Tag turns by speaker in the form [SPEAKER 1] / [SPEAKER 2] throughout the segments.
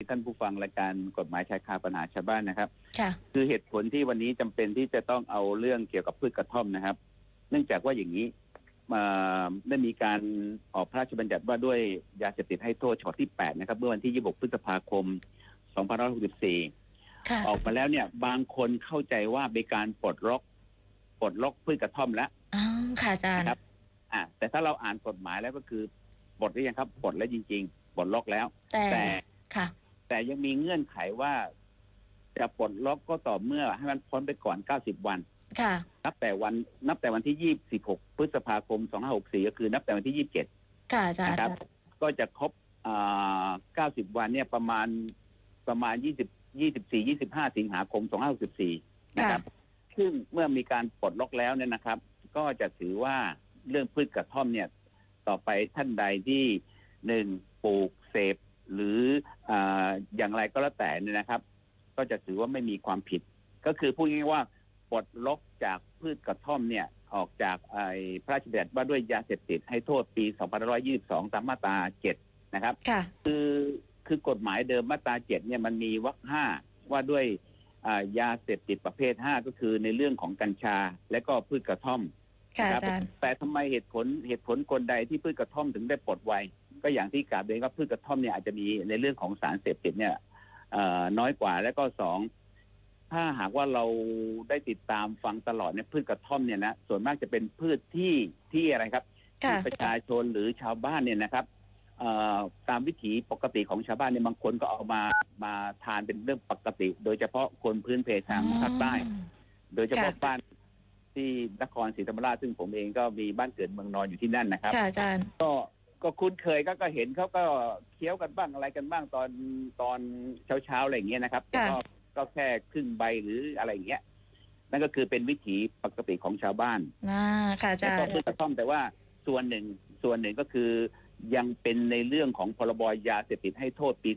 [SPEAKER 1] ท่านผู้ฟังรายการกฎหมายชายคาปัญหาชาวบ้านนะครับ
[SPEAKER 2] ค่ะ
[SPEAKER 1] คือเหตุผลที่วันนี้จำเป็นที่จะต้องเอาเรื่องเกี่ยวกับพืชกระท่อมนะครับ เนื่องจากว่าอย่างนี้มาได้มีการออกพระราชบัญญัติว่าด้วยยาเสพติดให้โทษฉบับที่ 8 นะครับ เมื่อวันที่ 26 พฤษภาคม 2564
[SPEAKER 2] ค่ะ
[SPEAKER 1] ออกมาแล้วเนี่ย บางคนเข้าใจว่าเป็นการปลดล็อกปลดล็อกพืชกระท่อมแล้ว
[SPEAKER 2] อ๋อค่ะอาจารย์
[SPEAKER 1] นะครับอ่าแต่ถ้าเราอ่านกฎหมายแล้วก็คือปลดหรือยังครับปลดแล้วจริง ๆปลดล็อกแล้ว
[SPEAKER 2] แต่
[SPEAKER 1] แต่
[SPEAKER 2] ค่ะ
[SPEAKER 1] แต่ยังมีเงื่อนไขว่า จะปลดล็อกก็ต่อเมื่อให้มันพ้นไปก่อน 90 วัน
[SPEAKER 2] ค่ะ
[SPEAKER 1] นับแต่วัน นับแต่วันที่ 26 พฤษภาคม 2564 ก็คือนับแต่วันที่ 27
[SPEAKER 2] ค่ะอาจารย์
[SPEAKER 1] นะครับ ก็จะครบอ่า90 วันเนี่ยประมาณประมาณ 20 24 25 สิงหาคม 2564 นะครับ ซึ่งเมื่อมีการปลดล็อกแล้วเนี่ยนะครับ ก็จะถือว่าเรื่องพืชกระท่อมเนี่ย ต่อไปท่านใดที่หนึ่งปลูกเสพ หรืออาอย่างไรก็แล้วแต่เนี่ยนะครับ ก็จะถือว่าไม่มีความผิด ก็คือพูดง่ายๆว่าปลดล็อกจากพืชกระท่อมเนี่ยออกจากไอ้พระราชบัญญัติว่าด้วยยาเสพติดให้โทษปี 2522 ตามมาตรา 7 นะครับ
[SPEAKER 2] ค่ะ
[SPEAKER 1] คือคือกฎหมายเดิมมาตราเจ็ดเนี่ยมันมีวรรคห้าว่าด้วยอ่ายาเสพติดประเภทห้าก็คือในเรื่องของกัญชาและก็พืชกระท่อม
[SPEAKER 2] ค่ะ
[SPEAKER 1] นะ
[SPEAKER 2] อาจารย์
[SPEAKER 1] แต่ทำไมเหตุผลเหตุผลกลใดที่พืชกระท่อมถึงได้ปลดไว ก็อย่างที่กล่าวเองว่าพืชกระท่อมเนี่ยอาจจะมีในเรื่องของสารเสพติดเนี่ยเอ่อน้อยกว่าและก็สองถ้าหากว่าเราได้ติดตามฟังตลอดเนี่ยพืชกระท่อมเนี่ยนะส่วนมากจะเป็นพืชที่ที่อะไรครับ
[SPEAKER 2] ค่ะ
[SPEAKER 1] ที่ประชาชนหรือชาวบ้านเนี่ยนะครับเอ่อตามวิถีปกติของชาวบ้านเนี่ยบางคนก็เอามามาทานเป็นเรื่องปกติ โดยเฉพาะคนพื้นเพทางภาคใต้ โดยเฉพาะ
[SPEAKER 2] ค่ะ
[SPEAKER 1] บ้านที่นครศรีธรรมราชซึ่งผมเองก็มีบ้านเกิดเมืองนอนอยู่ที่นั่นนะครับ
[SPEAKER 2] ค่ะอาจารย์
[SPEAKER 1] ก็ ก็คุ้นเคยก็ก็เห็นเขาก็เคี้ยวกันบ้างอะไรกันบ้างตอนตอนเช้าเช้าๆอะไรอย่างเงี้ยนะครับแต่
[SPEAKER 2] ค่ะ
[SPEAKER 1] ก็ก็แค่ครึ่งใบหรืออะไรอย่างเงี้ย นั่นก็คือเป็นวิถีปกติของชาวบ้าน
[SPEAKER 2] น่าค่ะอา
[SPEAKER 1] แล้ว
[SPEAKER 2] จาร
[SPEAKER 1] ก็
[SPEAKER 2] ย์
[SPEAKER 1] พืชกระท่อมแต่ว่าส่วนหนึ่งส่วนหนึ่งก็คือยังเป็นในเรื่องของพรบยาเสพติดให้โทษปี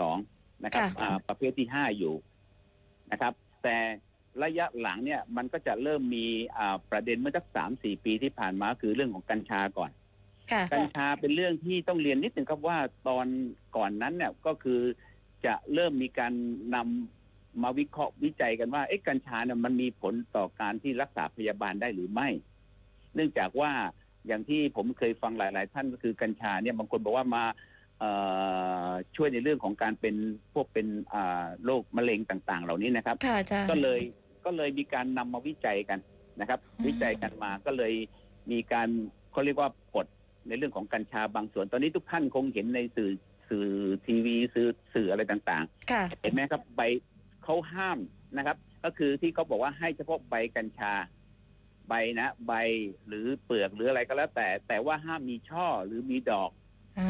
[SPEAKER 1] 2522 นะครับ
[SPEAKER 2] ค่ะ
[SPEAKER 1] อ่าประเภทที่ 5 อยู่นะครับ แต่ระยะหลังเนี่ยมันก็จะเริ่มมีอ่าประเด็นเมื่อสักสามสี่ปีที่ผ่านมาคือเรื่องของกัญชาก่อน
[SPEAKER 2] ค่ะ
[SPEAKER 1] กัญชาเป็นเรื่องที่ต้องเรียนนิดหนึ่งครับว่าตอนก่อนนั้นเนี่ยก็คือจะเริ่มมีการนำมาวิเคราะห์วิจัยกันว่าเอ๊ะกัญชาเนี่ยมันมีผลต่อการที่รักษาพยาบาลได้หรือไม่ เนื่องจากว่าอย่างที่ผมเคยฟังหลาย ๆ ท่านก็คือกัญชาเนี่ยบางคนบอกว่ามาเอ่อช่วยในเรื่องของการเป็นพวกเป็นอ่าโรคมะเร็งต่าง ๆ เหล่านี้นะครับ
[SPEAKER 2] ค่ะอาจารย์
[SPEAKER 1] ก็เลยก็เลยมีการนำมาวิจัยกันนะครับ
[SPEAKER 2] อืม
[SPEAKER 1] วิจัยกันมาก็เลยมีการเขาเรียกว่าปลด ในเรื่องของกัญชาบางส่วน ตอนนี้ทุกท่านคงเห็นในสื่อสื่อทีวีสื่อสื่ออะไรต่าง
[SPEAKER 2] ค่ะ
[SPEAKER 1] ๆเห็นไหมครับใบเขาห้ามนะครับ ก็คือที่เขาบอกว่าให้เฉพาะใบกัญชา ใบนะ ใบหรือเปลือกหรืออะไรก็แล้วแต่ แต่ว่าห้ามมีช่อหรือมีดอก
[SPEAKER 2] อ๋อ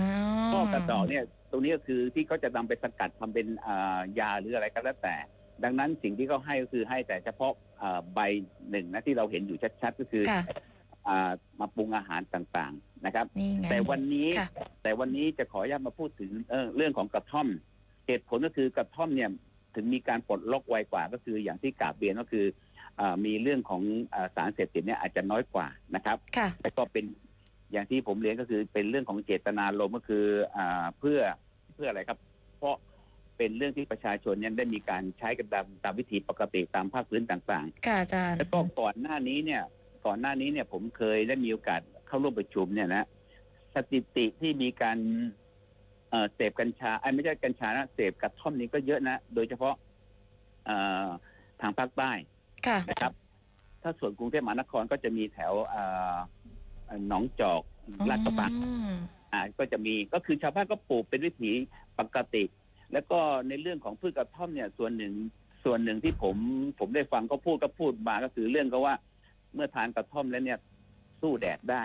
[SPEAKER 1] ช่อกระดอกเนี่ย ตรงนี้ก็คือที่เขาจะนำไปสกัดทำเป็นอ่ายาหรืออะไรก็แล้วแต่ ดังนั้นสิ่งที่เขาให้ก็คือให้แต่เฉพาะอ่าใบหนึ่งนะที่เราเห็นอยู่ชัดๆ ก็คือ
[SPEAKER 2] ค่ะ
[SPEAKER 1] อ่ามาปรุงอาหารต่างๆ นะครับ
[SPEAKER 2] นี่ไง
[SPEAKER 1] แต่วันนี้
[SPEAKER 2] ค่ะ
[SPEAKER 1] แต่วันนี้จะขออนุญาตมาพูดถึงเอ่อเรื่องของกระท่อม เหตุผลก็คือกระท่อมเนี่ยถึงมีการปลดล็อกไวกว่าก็คืออย่างที่กราบเรียนก็คืออามีเรื่องของอาสารเสพติดเนี่ยอาจจะน้อยกว่านะครับ
[SPEAKER 2] ค่ะ
[SPEAKER 1] แต่ก็เป็นอย่างที่ผมเรียนก็คือเป็นเรื่องของเจตนารมณ์ก็คืออาเพื่อเพื่ออะไรครับ เพราะเป็นเรื่องที่ประชาชนเนี่ยได้มีการใช้กันตามตามวิธีปกติตามภาคพื้นต่าง
[SPEAKER 2] ค่ะอาจาร
[SPEAKER 1] ๆ
[SPEAKER 2] ย์
[SPEAKER 1] แล้วก็ก่อนหน้านี้เนี่ยก่อนหน้านี้เนี่ยผมเคยได้มีโอกาส เข้าร่วมประชุมเนี่ยนะสถิติที่มีการเอ่อเสพกัญชาไอ้ยไม่ใช่กัญชานะเสพกระท่อมนี่ก็เยอะนะ โดยเฉพาะเอ่อทางภาคใต้
[SPEAKER 2] ค่ะ
[SPEAKER 1] นะครับ ถ้าส่วนกรุงเทพมหานครก็จะมีแถวเอ่อหนองจอกลาดกระบัง
[SPEAKER 2] อืม
[SPEAKER 1] อ่าก็จะมีก็คือชาวบ้านก็ปลูกเป็นวิถีปกติ แล้วก็ในเรื่องของพืชกระท่อมเนี่ย ส่วนหนึ่งส่วนหนึ่งที่ผมผมได้ฟังก็พูดก็พูดมาก็คือเรื่องก็ว่า เมื่อทานกระท่อมแล้วเนี่ย สู้แดดได้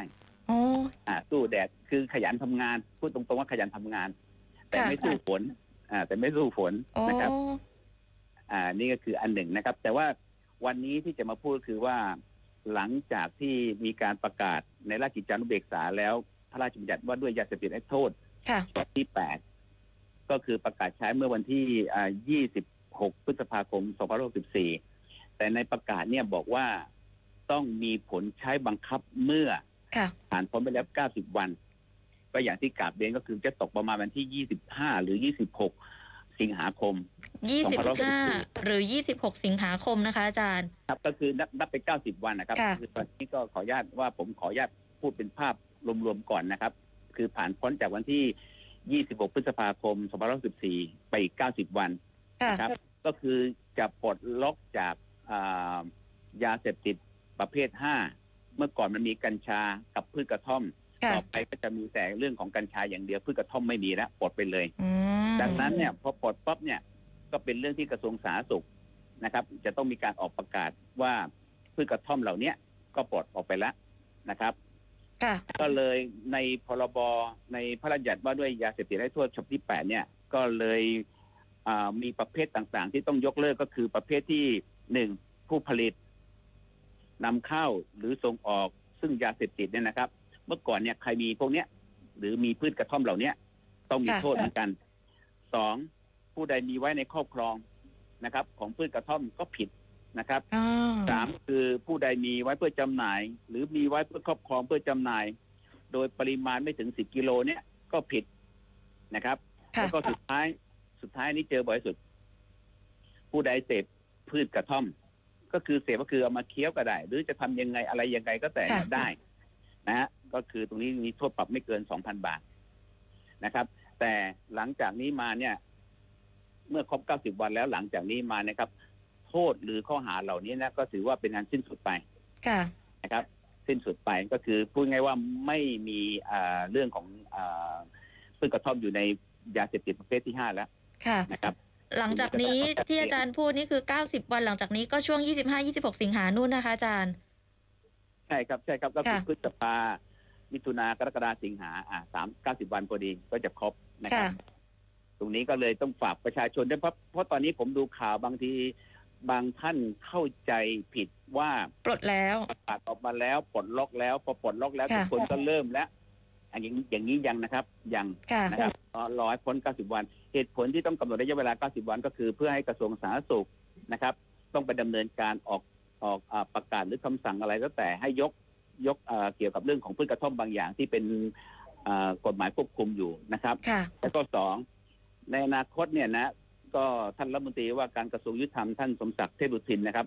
[SPEAKER 2] โอ้
[SPEAKER 1] อ่าสู้แดดคือขยันทำงาน พูดตรงๆว่าขยันทำงาน แต่
[SPEAKER 2] ค่ะ
[SPEAKER 1] ไม่สู้ฝนอ่าแต่ไม่สู้ฝน
[SPEAKER 2] โอ้
[SPEAKER 1] นะครับ อ่า นี่ก็คืออันหนึ่งนะครับ แต่ว่าวันนี้ที่จะมาพูดก็คือว่าหลังจากที่มีการประกาศในราชกิจจานุเบกษาแล้วพระราชบัญญัติว่าด้วยยาเสพติดให้โทษ
[SPEAKER 2] ค่ะ
[SPEAKER 1] ฉบับที่8ก็คือประกาศใช้เมื่อวันที่อ่า26พฤษภาคม2564แต่ในประกาศเนี่ยบอกว่า ต้องมีผลใช้บังคับเมื่อ
[SPEAKER 2] ค่ะ
[SPEAKER 1] ผ่านพ้นไปแล้ว 90 วัน ก็อย่างที่กราบเรียนก็คือจะตกประมาณวันที่ 25 หรือ 26 สิงหาคม
[SPEAKER 2] 25 หรือ 26 สิงหาคมนะคะ อาจารย์
[SPEAKER 1] ครับก็คือนับนับไป 90 วันนะครับ
[SPEAKER 2] ค่ะ
[SPEAKER 1] คือตอนนี้ก็ขออนุญาตว่าผมขออนุญาตพูดเป็นภาพรวมๆก่อนนะครับ คือผ่านพ้นจากวันที่ 26 พฤษภาคม 2514ไปอีก 90 วัน
[SPEAKER 2] ค่ะ
[SPEAKER 1] นะครับ ก็คือจะปลดล็อกจากอ่ายาเสพติด ประเภท5เมื่อก่อนมันมีกัญชากับพืชกระท่อม
[SPEAKER 2] ค่ะ
[SPEAKER 1] ต่อไปก็จะมีแต่เรื่องของกัญชาอย่างเดียวพืชกระท่อมไม่มีแล้วปลดไปเลย
[SPEAKER 2] อืม
[SPEAKER 1] ดังนั้นเนี่ยพอปลดปั๊บเนี่ยก็เป็นเรื่องที่กระทรวงสาธารณสุขนะครับ จะต้องมีการออกประกาศว่าพืชกระท่อมเหล่าเนี้ยก็ปลดออกไปแล้วนะครับ
[SPEAKER 2] ค่ะ
[SPEAKER 1] ก็เลยในพรบในพระราชบัญญัติว่าด้วยยาเสพติดให้โทษฉบับที่แปดเนี่ย ก็เลยอ่ามีประเภทต่างๆ ที่ต้องยกเลิกก็คือประเภทที่หนึ่งผู้ผลิต นำเข้าหรือส่งออกซึ่งยาเสพติดเนี่ยนะครับ เมื่อก่อนเนี่ยใครมีพวกเนี้ยหรือมีพืชกระท่อมเหล่าเนี้ยต้องมี
[SPEAKER 2] ค่ะ
[SPEAKER 1] โทษเหมือนกันสองผู้ใดมีไว้ในครอบครองนะครับ ของพืชกระท่อมก็ผิดนะครับ
[SPEAKER 2] อ๋อ
[SPEAKER 1] สามคือผู้ใดมีไว้เพื่อจำหน่าย หรือมีไว้เพื่อครอบครองเพื่อจำหน่าย โดยปริมาณไม่ถึงสิบกิโลเนี่ยก็ผิดนะครับ
[SPEAKER 2] ค่ะ
[SPEAKER 1] แล้วก็สุดท้ายสุดท้ายนี้เจอบ่อยสุด ผู้ใดเสพพืชกระท่อม ก็คือเสพก็คือเอามาเคี้ยวก็ได้ หรือจะทำยังไงอะไรยังไงก็แต่
[SPEAKER 2] ค่ะ
[SPEAKER 1] ได้ นะฮะก็คือตรงนี้มีโทษปรับไม่เกินสองพันบาทนะครับ แต่หลังจากนี้มาเนี่ย เมื่อครบเก้าสิบวันแล้วหลังจากนี้มานะครับ โทษหรือข้อหาเหล่านี้นะก็ถือว่าเป็นการสิ้นสุดไป
[SPEAKER 2] ค่ะ
[SPEAKER 1] นะครับ สิ้นสุดไปก็คือพูดง่ายว่าไม่มีอ่าเรื่องของอาพืชกระท่อมอยู่ในยาเสพติดประเภทที่ห้าแล้ว
[SPEAKER 2] ค่ะ
[SPEAKER 1] นะครับ
[SPEAKER 2] หลังจากนี้ที่อาจารย์พูดนี่คือ90วันหลังจากนี้ก็ช่วง25-26สิงหานู่นนะคะอาจารย์
[SPEAKER 1] ใช่ครับใช่ครับก็คือ
[SPEAKER 2] ค่ะ
[SPEAKER 1] พฤษภามิถุนากรกฎาสิงหาอ่าสามเก้าสิบวันพอดีก็จะครบนะครับ
[SPEAKER 2] ค่ะ
[SPEAKER 1] ตรงนี้ก็เลยต้องฝากประชาชนด้วยเพราะเพราะตอนนี้ผมดูข่าวบางทีบางท่านเข้าใจผิดว่า
[SPEAKER 2] ปลดแล้ว
[SPEAKER 1] ประกาศออกมาแล้วปลดล็อกแล้วพอปลดล็อกแล้ว
[SPEAKER 2] ค่ะ
[SPEAKER 1] ทุกคนก็เริ่มแล้ว อันอย่างอย่างนี้ยังนะครับยัง
[SPEAKER 2] ค่ะ
[SPEAKER 1] นะครับรอรอให้พ้น 90 วัน เหตุผลที่ต้องกำหนดระยะเวลา 90 วัน ก็คือเพื่อให้กระทรวงสาธารณสุขนะครับ ต้องไปดำเนินการออกออกอาประกาศหรือคำสั่งอะไรก็แต่ให้ยกยกเอ่อเกี่ยวกับเรื่องของพืชกระท่อมบางอย่างที่เป็นเอ่อกฎหมายควบคุมอยู่นะครับ
[SPEAKER 2] ค่ะ
[SPEAKER 1] แล้วก็สองในอนาคตเนี่ยนะก็ท่านรัฐมนตรีว่าการกระทรวงยุติธรรมท่านสมศักดิ์เทพบุตรทินนะครับ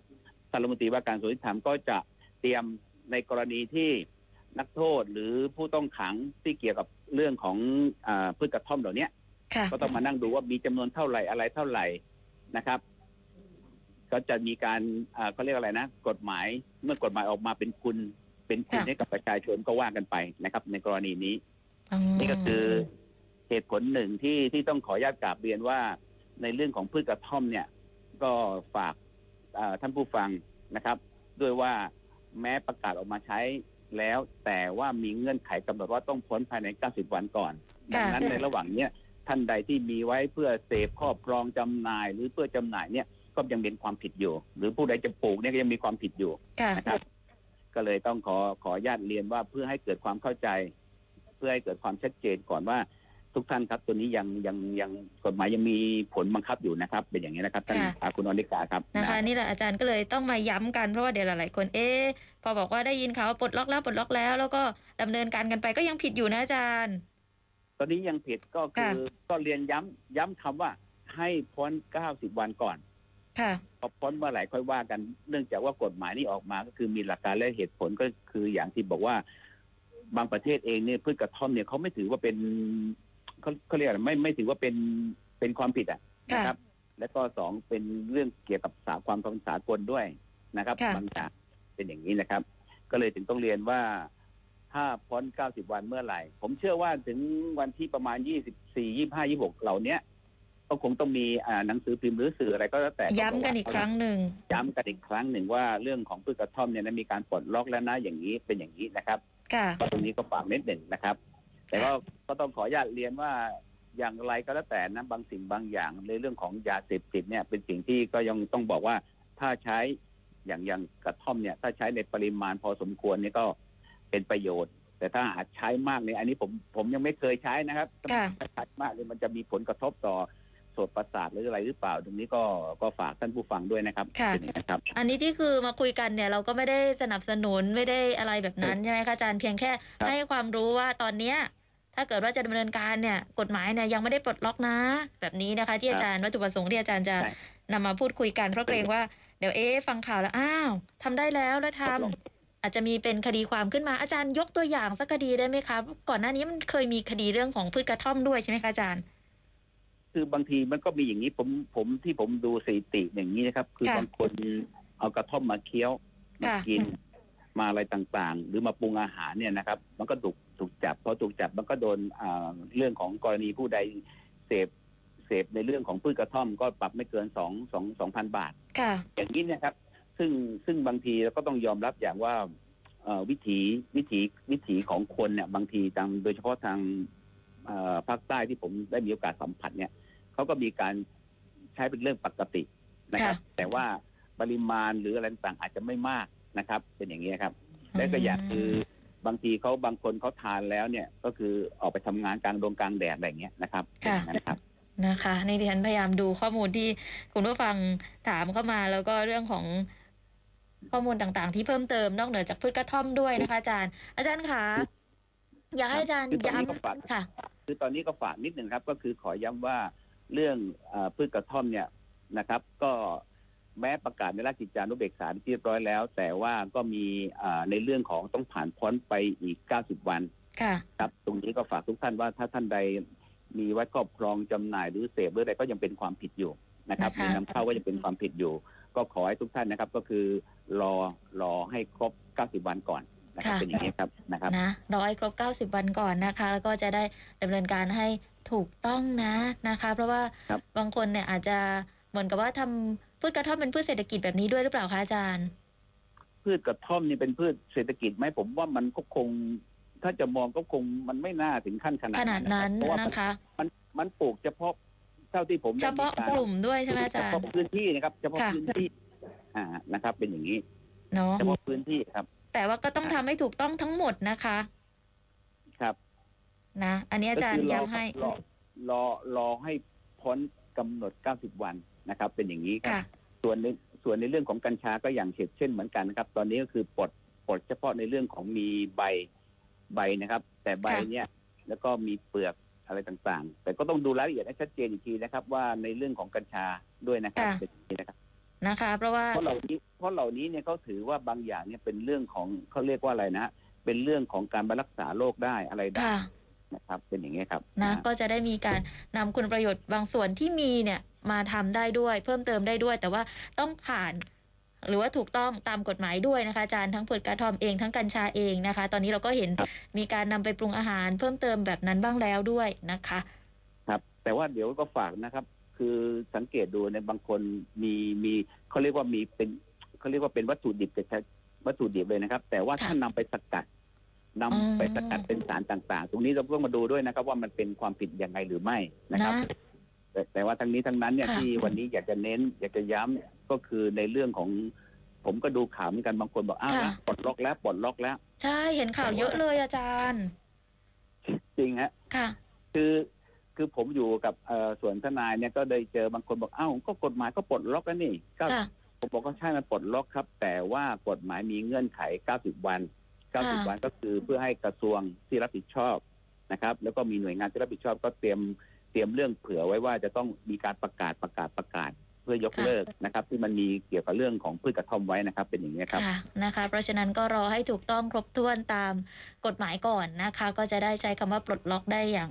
[SPEAKER 1] ท่านรัฐมนตรีว่าการกระทรวงยุติธรรมก็จะเตรียมในกรณีที่ นักโทษหรือผู้ต้องขังที่เกี่ยวกับเรื่องของอาพืชกระท่อมเหล่านี้
[SPEAKER 2] ค่ะ
[SPEAKER 1] ก็ต้องมานั่งดูว่ามีจำนวนเท่าไหร่อะไรเท่าไหร่นะครับ ก็จะมีการอ่าเขาเรียกอะไรนะ กฎหมายเมื่อกฎหมายออกมาเป็นคุณ เป็นคุณ
[SPEAKER 2] ค่ะ
[SPEAKER 1] ให้กับประชาชนก็ว่ากันไปนะครับ ในกรณีนี้
[SPEAKER 2] อ๋อ
[SPEAKER 1] นี่ก็คือเหตุผลหนึ่งที่ที่ต้องขออนุญาตกราบเรียนว่า ในเรื่องของพืชกระท่อมเนี่ย ก็ฝากอ่าท่านผู้ฟังนะครับ ด้วยว่าแม้ประกาศออกมาใช้ แล้วแต่ว่ามีเงื่อนไขกำหนดว่าต้องพ้นภายใน 90 วันก่อน ดังนั้นในระหว่างเนี้ยท่านใดที่มีไว้เพื่อเสพครอบครองจำหน่าย หรือเพื่อจำหน่ายเนี่ยก็ยังเป็นความผิดอยู่ หรือผู้ใดจะปลูกเนี่ยก็ยังมีความผิดอยู่
[SPEAKER 2] ค่ะ
[SPEAKER 1] นะครับ ก็เลยต้องขอขออนุญาตเรียนว่าเพื่อให้เกิดความเข้าใจ เพื่อให้เกิดความชัดเจนก่อนว่า ทุกท่านครับตัวนี้ยังยังยังกฎหมายยังมีผลบังคับอยู่นะครับ เป็นอย่างนี้นะครับท่าน
[SPEAKER 2] ค่ะ
[SPEAKER 1] อาคุณอนิกาครับ
[SPEAKER 2] นะคะ
[SPEAKER 1] นะ
[SPEAKER 2] นี่แหละอาจารย์ก็เลยต้องมาย้ำกันเพราะว่าเดี๋ยวหลายๆคนเอ๊ะพอบอกว่าได้ยินข่าวว่าปลดล็อกแล้วปลดล็อกแล้ว แล้วก็ดำเนินการกันไปก็ยังผิดอยู่นะอาจารย์
[SPEAKER 1] ตอนนี้ยังผิดก็คือก็เรียนย้ำย้ำคำว่าให้พ้น 90 วันก่อน
[SPEAKER 2] ค่ะ
[SPEAKER 1] พอพ้นเมื่อไหร่ค่อยว่ากัน เนื่องจากว่ากฎหมายนี้ออกมาก็คือมีหลักการและเหตุผลก็คืออย่างที่บอกว่า บางประเทศเองเนี่ยพืชกระท่อมเนี่ยเขาไม่ถือว่าเป็น เขาเขาเรียกอะไรไม่ไม่ถือว่าเป็นเป็นความผิดอะ
[SPEAKER 2] ค่ะ
[SPEAKER 1] นะครับ แล้วก็สองเป็นเรื่องเกี่ยวกับสาความทางสากลด้วยนะครับ
[SPEAKER 2] ค่ะ
[SPEAKER 1] บางอย่างเป็นอย่างนี้นะครับ ก็เลยถึงต้องเรียนว่าถ้าพ้น 90 วันเมื่อไหร่ ผมเชื่อว่าถึงวันที่ประมาณ 24 25 26 เหล่าเนี้ยก็คงต้องมีอ่าหนังสือพิมพ์หรือสื่ออะไรก็แล้วแต่
[SPEAKER 2] ย้ำกันอีกครั้งหนึ่ง
[SPEAKER 1] ย้ำกันอีกครั้งหนึ่งว่าเรื่องของพืชกระท่อมเนี่ยนะมีการปลดล็อกแล้วนะอย่างนี้เป็นอย่างนี้นะครับ
[SPEAKER 2] ค่ะ
[SPEAKER 1] ก็ตรงนี้ก็ฝากนิดหนึ่งนะครับ แต่ก็ก็ต้องขออนุญาตเรียนว่าอย่างไรก็แล้วแต่นะบางสิ่งบางอย่างในเรื่องของยาเสพติดเนี่ยเป็นสิ่งที่ก็ยังต้องบอกว่าถ้าใช้อย่างอย่างกระท่อมเนี่ย ถ้าใช้ในปริมาณพอสมควรเนี่ยก็เป็นประโยชน์ แต่ถ้าหากใช้มากเนี่ยอันนี้ผมผมยังไม่เคยใช้นะครับ
[SPEAKER 2] ค่ะ
[SPEAKER 1] ถ้าใช้มากเนี่ยมันจะมีผลกระทบต่อโสตประสาทหรืออะไรหรือเปล่า ตรงนี้ก็ก็ฝากท่านผู้ฟังด้วยนะครับ
[SPEAKER 2] ค่ะ
[SPEAKER 1] เป็นอย่างนี้นะครับ
[SPEAKER 2] อันนี้ที่คือมาคุยกันเนี่ยเราก็ไม่ได้สนับสนุนไม่ได้อะไรแบบนั้นใช่ไหมคะอาจารย์เพียงแค่
[SPEAKER 1] ครับ
[SPEAKER 2] ให้ความรู้ว่าตอนเนี้ย ถ้าเกิดว่าจะดำเนินการเนี่ยกฎหมายเนี่ยยังไม่ได้ปลดล็อกนะ แบบนี้นะคะ ที่อาจารย์วัตถุประสงค์ที่อาจารย์จะ
[SPEAKER 1] ใช่
[SPEAKER 2] นำมาพูดคุยกันเพราะเกรงว่าเดี๋ยวเอ๊ะฟังข่าวแล้วอ้าวทำได้แล้วแล้วทำอาจจะมีเป็นคดีความขึ้นมาอาจารย์ยกตัวอย่างสักคดีได้ไหมคะก่อนหน้านี้มันเคยมีคดีเรื่องของพืชกระท่อมด้วยใช่ไหมคะอาจารย์
[SPEAKER 1] คือบางทีมันก็มีอย่างนี้ผมผมที่ผมดูสถิติอย่างนี้นะครับ คือ
[SPEAKER 2] ค่ะ
[SPEAKER 1] บางคนเอากระท่อมมาเคี้ยวมา
[SPEAKER 2] ค่ะ
[SPEAKER 1] กินมาอะไรต่างๆ หรือมาปรุงอาหารเนี่ยนะครับ มันก็ถูก ถูกจับพอถูกจับมันก็โดนอ่าเรื่องของกรณีผู้ใดเสพเสพในเรื่องของพืชกระท่อมก็ปรับไม่เกินสองสองสองพันบาท
[SPEAKER 2] ค่ะ
[SPEAKER 1] อย่างนี้เนะครับ ซึ่งซึ่งบางทีเราก็ต้องยอมรับอย่างว่าเอ่อวิถีวิถีวิถีของคนเนี่ย บางทีทางโดยเฉพาะทางเอ่อภาคใต้ที่ผมได้มีโอกาสสัมผัสเนี่ยเขาก็มีการใช้เป็นเรื่องปกตินะครับ
[SPEAKER 2] ค่ะ
[SPEAKER 1] แต่ว่าปริมาณหรืออะไรต่างๆอาจจะไม่มากนะครับ เป็นอย่างนี้ครับ และก็อย่างคือ บางทีเขาบางคนเขาทานแล้วเนี่ยก็คือออกไปทำงานกลางดงกลางแดดอะไรอย่างเงี้ยนะครับ
[SPEAKER 2] ค่ะ
[SPEAKER 1] อย่างนั้นครับ
[SPEAKER 2] นะคะนี่ดิฉันพยายามดูข้อมูลที่คุณผู้ฟังถามเข้ามาแล้วก็เรื่องของข้อมูลต่างๆ ที่เพิ่มเติมนอกเหนือจากพืชกระท่อมด้วยนะคะ อาจารย์ อาจารย์คะอยากให้อาจารย์
[SPEAKER 1] คือตอนนี้ก็ฝาก
[SPEAKER 2] ย้ำค่ะ
[SPEAKER 1] คือตอนนี้ก็ฝากนิดหนึ่งครับ ก็คือขอย้ำว่าเรื่องเออพืชกระท่อมเนี่ยนะครับ ก็ แม้ประกาศในราชกิจจานุเบกษาที่เรียบร้อยแล้ว แต่ว่าก็มีเอ่อในเรื่องของต้องผ่านพ้นไปอีก 90 วัน
[SPEAKER 2] ค่ะ
[SPEAKER 1] ครับตรงนี้ก็ฝากทุกท่านว่าถ้าท่านใดมีไว้ครอบครองจำหน่ายหรือเสพหรืออะไรก็ยังเป็นความผิดอยู่นะครับ
[SPEAKER 2] นะคะ
[SPEAKER 1] มีนำเข้าก็ยังเป็นความผิดอยู่ ก็ขอให้ทุกท่านนะครับ ก็คือรอรอให้ครบ 90 วันก่อนนะครับเป็นอย่างนี้ครับนะครับ
[SPEAKER 2] นะรอให้ครบ 90 วันก่อนนะคะ แล้วก็จะได้ดำเนินการให้ถูกต้องนะนะคะ เพราะว่า
[SPEAKER 1] ครับ
[SPEAKER 2] บางคนเนี่ยอาจจะเหมือนกับว่าทำ พืชกระท่อมเป็นพืชเศรษฐกิจแบบนี้ด้วยหรือเปล่าคะอาจารย์
[SPEAKER 1] พืชกระท่อมนี่เป็นพืชเศรษฐกิจไหมผมว่ามันก็คง ถ้าจะมองก็คงมันไม่น่าถึงขั้นขนาด
[SPEAKER 2] ขนาดนั้น
[SPEAKER 1] เพราะว่ามัน
[SPEAKER 2] นะคะ
[SPEAKER 1] มันมันปลูกเฉพาะเท่าที่ผมได้
[SPEAKER 2] เฉพาะ
[SPEAKER 1] มีร
[SPEAKER 2] กลุ่มด้วยใช่ไหมอา
[SPEAKER 1] เฉ
[SPEAKER 2] จาร
[SPEAKER 1] พาะ
[SPEAKER 2] ย์
[SPEAKER 1] พื้นที่นะครับเฉพาะ
[SPEAKER 2] ค่ะ
[SPEAKER 1] พื้นที่ อ่านะครับ เป็นอย่างนี้
[SPEAKER 2] เนาะ
[SPEAKER 1] เฉพาะพื้นที่ครับ
[SPEAKER 2] แต่ว่าก็ต้องทำให้ถูกต้องทั้งหมดนะคะ
[SPEAKER 1] ครับ
[SPEAKER 2] นะอันนี้อาจารย์
[SPEAKER 1] ก็คื
[SPEAKER 2] ย้ำให้
[SPEAKER 1] รอรอรอให้พ้นกำหนด 90 วัน นะครับ เป็นอย่างนี้ครับ
[SPEAKER 2] ค่ะ
[SPEAKER 1] ส่วนในส่วนในเรื่องของกัญชาก็อย่างเช่นเช่นเหมือนกันนะครับ ตอนนี้ก็คือปลดปลดเฉพาะในเรื่องของมีใบใบนะครับ แต่ใบ
[SPEAKER 2] ค่ะ
[SPEAKER 1] เนี่ยแล้วก็มีเปลือกอะไรต่างๆ แต่ก็ต้องดูรายละเอียดให้ชัดเจนอีกทีนะครับ ว่าในเรื่องของกัญชาด้วยนะครับเป็นอย่างนี้นะครับ
[SPEAKER 2] นะคะ เพราะว่า
[SPEAKER 1] เพราะเหล่านี้เพราะเหล่านี้เนี่ยเขาถือว่าบางอย่างเนี่ยเป็นเรื่องของเขาเรียกว่าอะไรนะฮะเป็นเรื่องของการบรรักษาโรคได้อะไรได้
[SPEAKER 2] ค่ะ
[SPEAKER 1] นะครับ เป็นอย่างนี้ยครับ
[SPEAKER 2] นะ
[SPEAKER 1] อ่า
[SPEAKER 2] ก็จะได้มีการนำคุณประโยชน์บางส่วนที่มีเนี่ย มาทำได้ด้วย เพิ่มเติมได้ด้วย แต่ว่าต้องผ่านหรือว่าถูกต้องตามกฎหมายด้วยนะคะอาจารย์ทั้งพืชกระท่อมเองทั้งกัญชาเองนะคะ ตอนนี้เราก็เห็น
[SPEAKER 1] ครับ
[SPEAKER 2] มีการนำไปปรุงอาหาร เพิ่มเติมแบบนั้นบ้างแล้วด้วยนะคะ
[SPEAKER 1] ครับ แต่ว่าเดี๋ยวก็ฝากนะครับ คือสังเกตดูในยบางคนมีมีเขาเรียกว่ามีเป็นเขาเรียกว่าเป็นวัตถุดิบจะใช้วัตถุดิบเลยนะครับ แต่ว่า
[SPEAKER 2] ค่ะ
[SPEAKER 1] ถ้านำไปสกัดนำ
[SPEAKER 2] อืม
[SPEAKER 1] ไปสกัดเป็นสารต่าง ๆ ตรงนี้เราต้องมาดูด้วยนะครับ ว่ามันเป็นความผิดยังไงหรือไม่นะครับ
[SPEAKER 2] นะ
[SPEAKER 1] แต่แต่ว่าทั้งนี้ทั้งนั้นเนี่ย
[SPEAKER 2] ค่ะ
[SPEAKER 1] ที่วันนี้อยากจะเน้น อยากจะย้ำก็คือในเรื่องของ ผมก็ดูข่าวเหมือนกันบางคนบอกอ้าว
[SPEAKER 2] ค่ะ
[SPEAKER 1] ปลดล็อกแล้วปลดล็อกแล้ว
[SPEAKER 2] ใช่เห็นข่าวเยอะเลยอาจารย์
[SPEAKER 1] จริงฮะ
[SPEAKER 2] ค่ะ
[SPEAKER 1] คือคือผมอยู่กับเอ่อส่วนทนายเนี่ยก็ได้เจอบางคนบอกอ้าวก็กฎหมายก็ปลดล็อกแล้วนี่ก็
[SPEAKER 2] ค่ะ
[SPEAKER 1] ผมบอกก็ใช่มันปลดล็อกครับ แต่ว่ากฎหมายมีเงื่อนไข 90 วัน
[SPEAKER 2] ค่ะ
[SPEAKER 1] 90 วันก็คือเพื่อให้กระทรวงที่รับผิดชอบนะครับ แล้วก็มีหน่วยงานที่รับผิดชอบก็เตรียม เตรียมเรื่องเผื่อไว้ว่าจะต้องมีการประกาศประกาศประกาศเพื่อยก
[SPEAKER 2] ค่ะ
[SPEAKER 1] เลิกนะครับ ที่มันมีเกี่ยวกับเรื่องของพืชกระท่อมไว้นะครับ เป็นอย่างนี้ยครับ
[SPEAKER 2] ค่ะนะคะ เพราะฉะนั้นก็รอให้ถูกต้องครบถ้วนตามกฎหมายก่อนนะคะ ก็จะได้ใช้คำว่าปลดล็อกได้อย่าง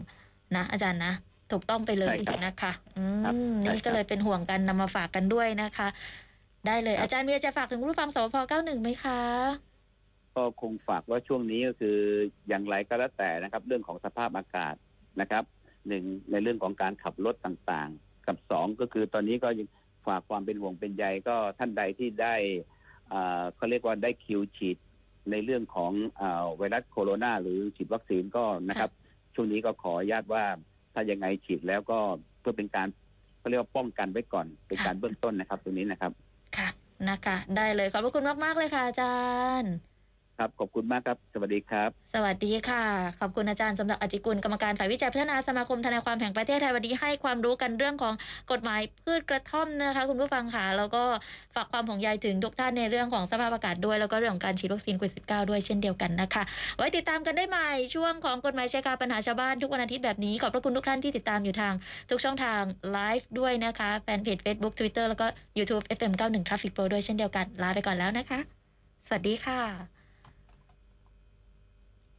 [SPEAKER 2] นะอาจารย์นะถูกต้องไปเลย
[SPEAKER 1] ใช่ครับ
[SPEAKER 2] นะคะอื
[SPEAKER 1] ครับ
[SPEAKER 2] ม
[SPEAKER 1] ใช่
[SPEAKER 2] นี่ก็
[SPEAKER 1] ครับ
[SPEAKER 2] เลยเป็นห่วงกันนำมาฝากกันด้วยนะคะ ได้เลย
[SPEAKER 1] ครับ
[SPEAKER 2] อาจารย์มีอะไรจะฝากถึงผู้ฟังสพ91ไหมคะ
[SPEAKER 1] ก็คงฝากว่าช่วงนี้ก็คืออย่างไรก็แล้วแต่นะครับ เรื่องของสภาพอากาศนะครับ หนึ่งในเรื่องของการขับรถต่างๆ กับสองก็คือตอนนี้ก็ยังฝากความเป็นห่วงเป็นใยก็ท่านใดที่ได้อ่าเขาเรียกว่าได้คิวฉีดในเรื่องของอาไวรัสโคโรนาหรือฉีดวัคซีนก็นะครับ ช่วงนี้ก็ขออนุญาตว่าถ้ายังไงฉีดแล้วก็เพื่อเป็นการเขาเรียกว่าป้องกันไว้ก่อนเป็นการเบื้องต้นนะครับตรงนี้นะครับ
[SPEAKER 2] ค่ะนะคะ ได้เลยขอบพระคุณมาก ๆ เลยค่ะอาจารย์
[SPEAKER 1] ครับขอบคุณมากครับ สวัสดีครับ
[SPEAKER 2] สวัสดีค่ะ ขอบคุณอาจารย์สำหรับอจิกุลกรรมการฝ่ายวิจัยพัฒนาสมาคมทนายความแห่งประเทศไทยวันนี้ให้ความรู้กันเรื่องของกฎหมายพืชกระท่อมนะคะคุณผู้ฟังค่ะแล้วก็ฝากความห่วงใยถึงทุกท่านในเรื่องของสภาพอากาศด้วย แล้วก็เรื่องของการฉีดวัคซีนโควิด19ด้วยเช่นเดียวกันนะคะ ไว้ติดตามกันได้ใหม่ช่วงของกฎหมายชายคาปัญหาชาวบ้านทุกวันอาทิตย์แบบนี้ขอบพระคุณทุกท่านที่ติดตามอยู่ทาง ทุกช่องทางไลฟ์ด้วยนะคะแฟนเพจ Facebook Twitter แล้วก็ YouTube FM 91 Traffic Pro ด้วยเช่นเดียวกันลาไปก่อนแล้วนะคะ สวัสดีค่ะ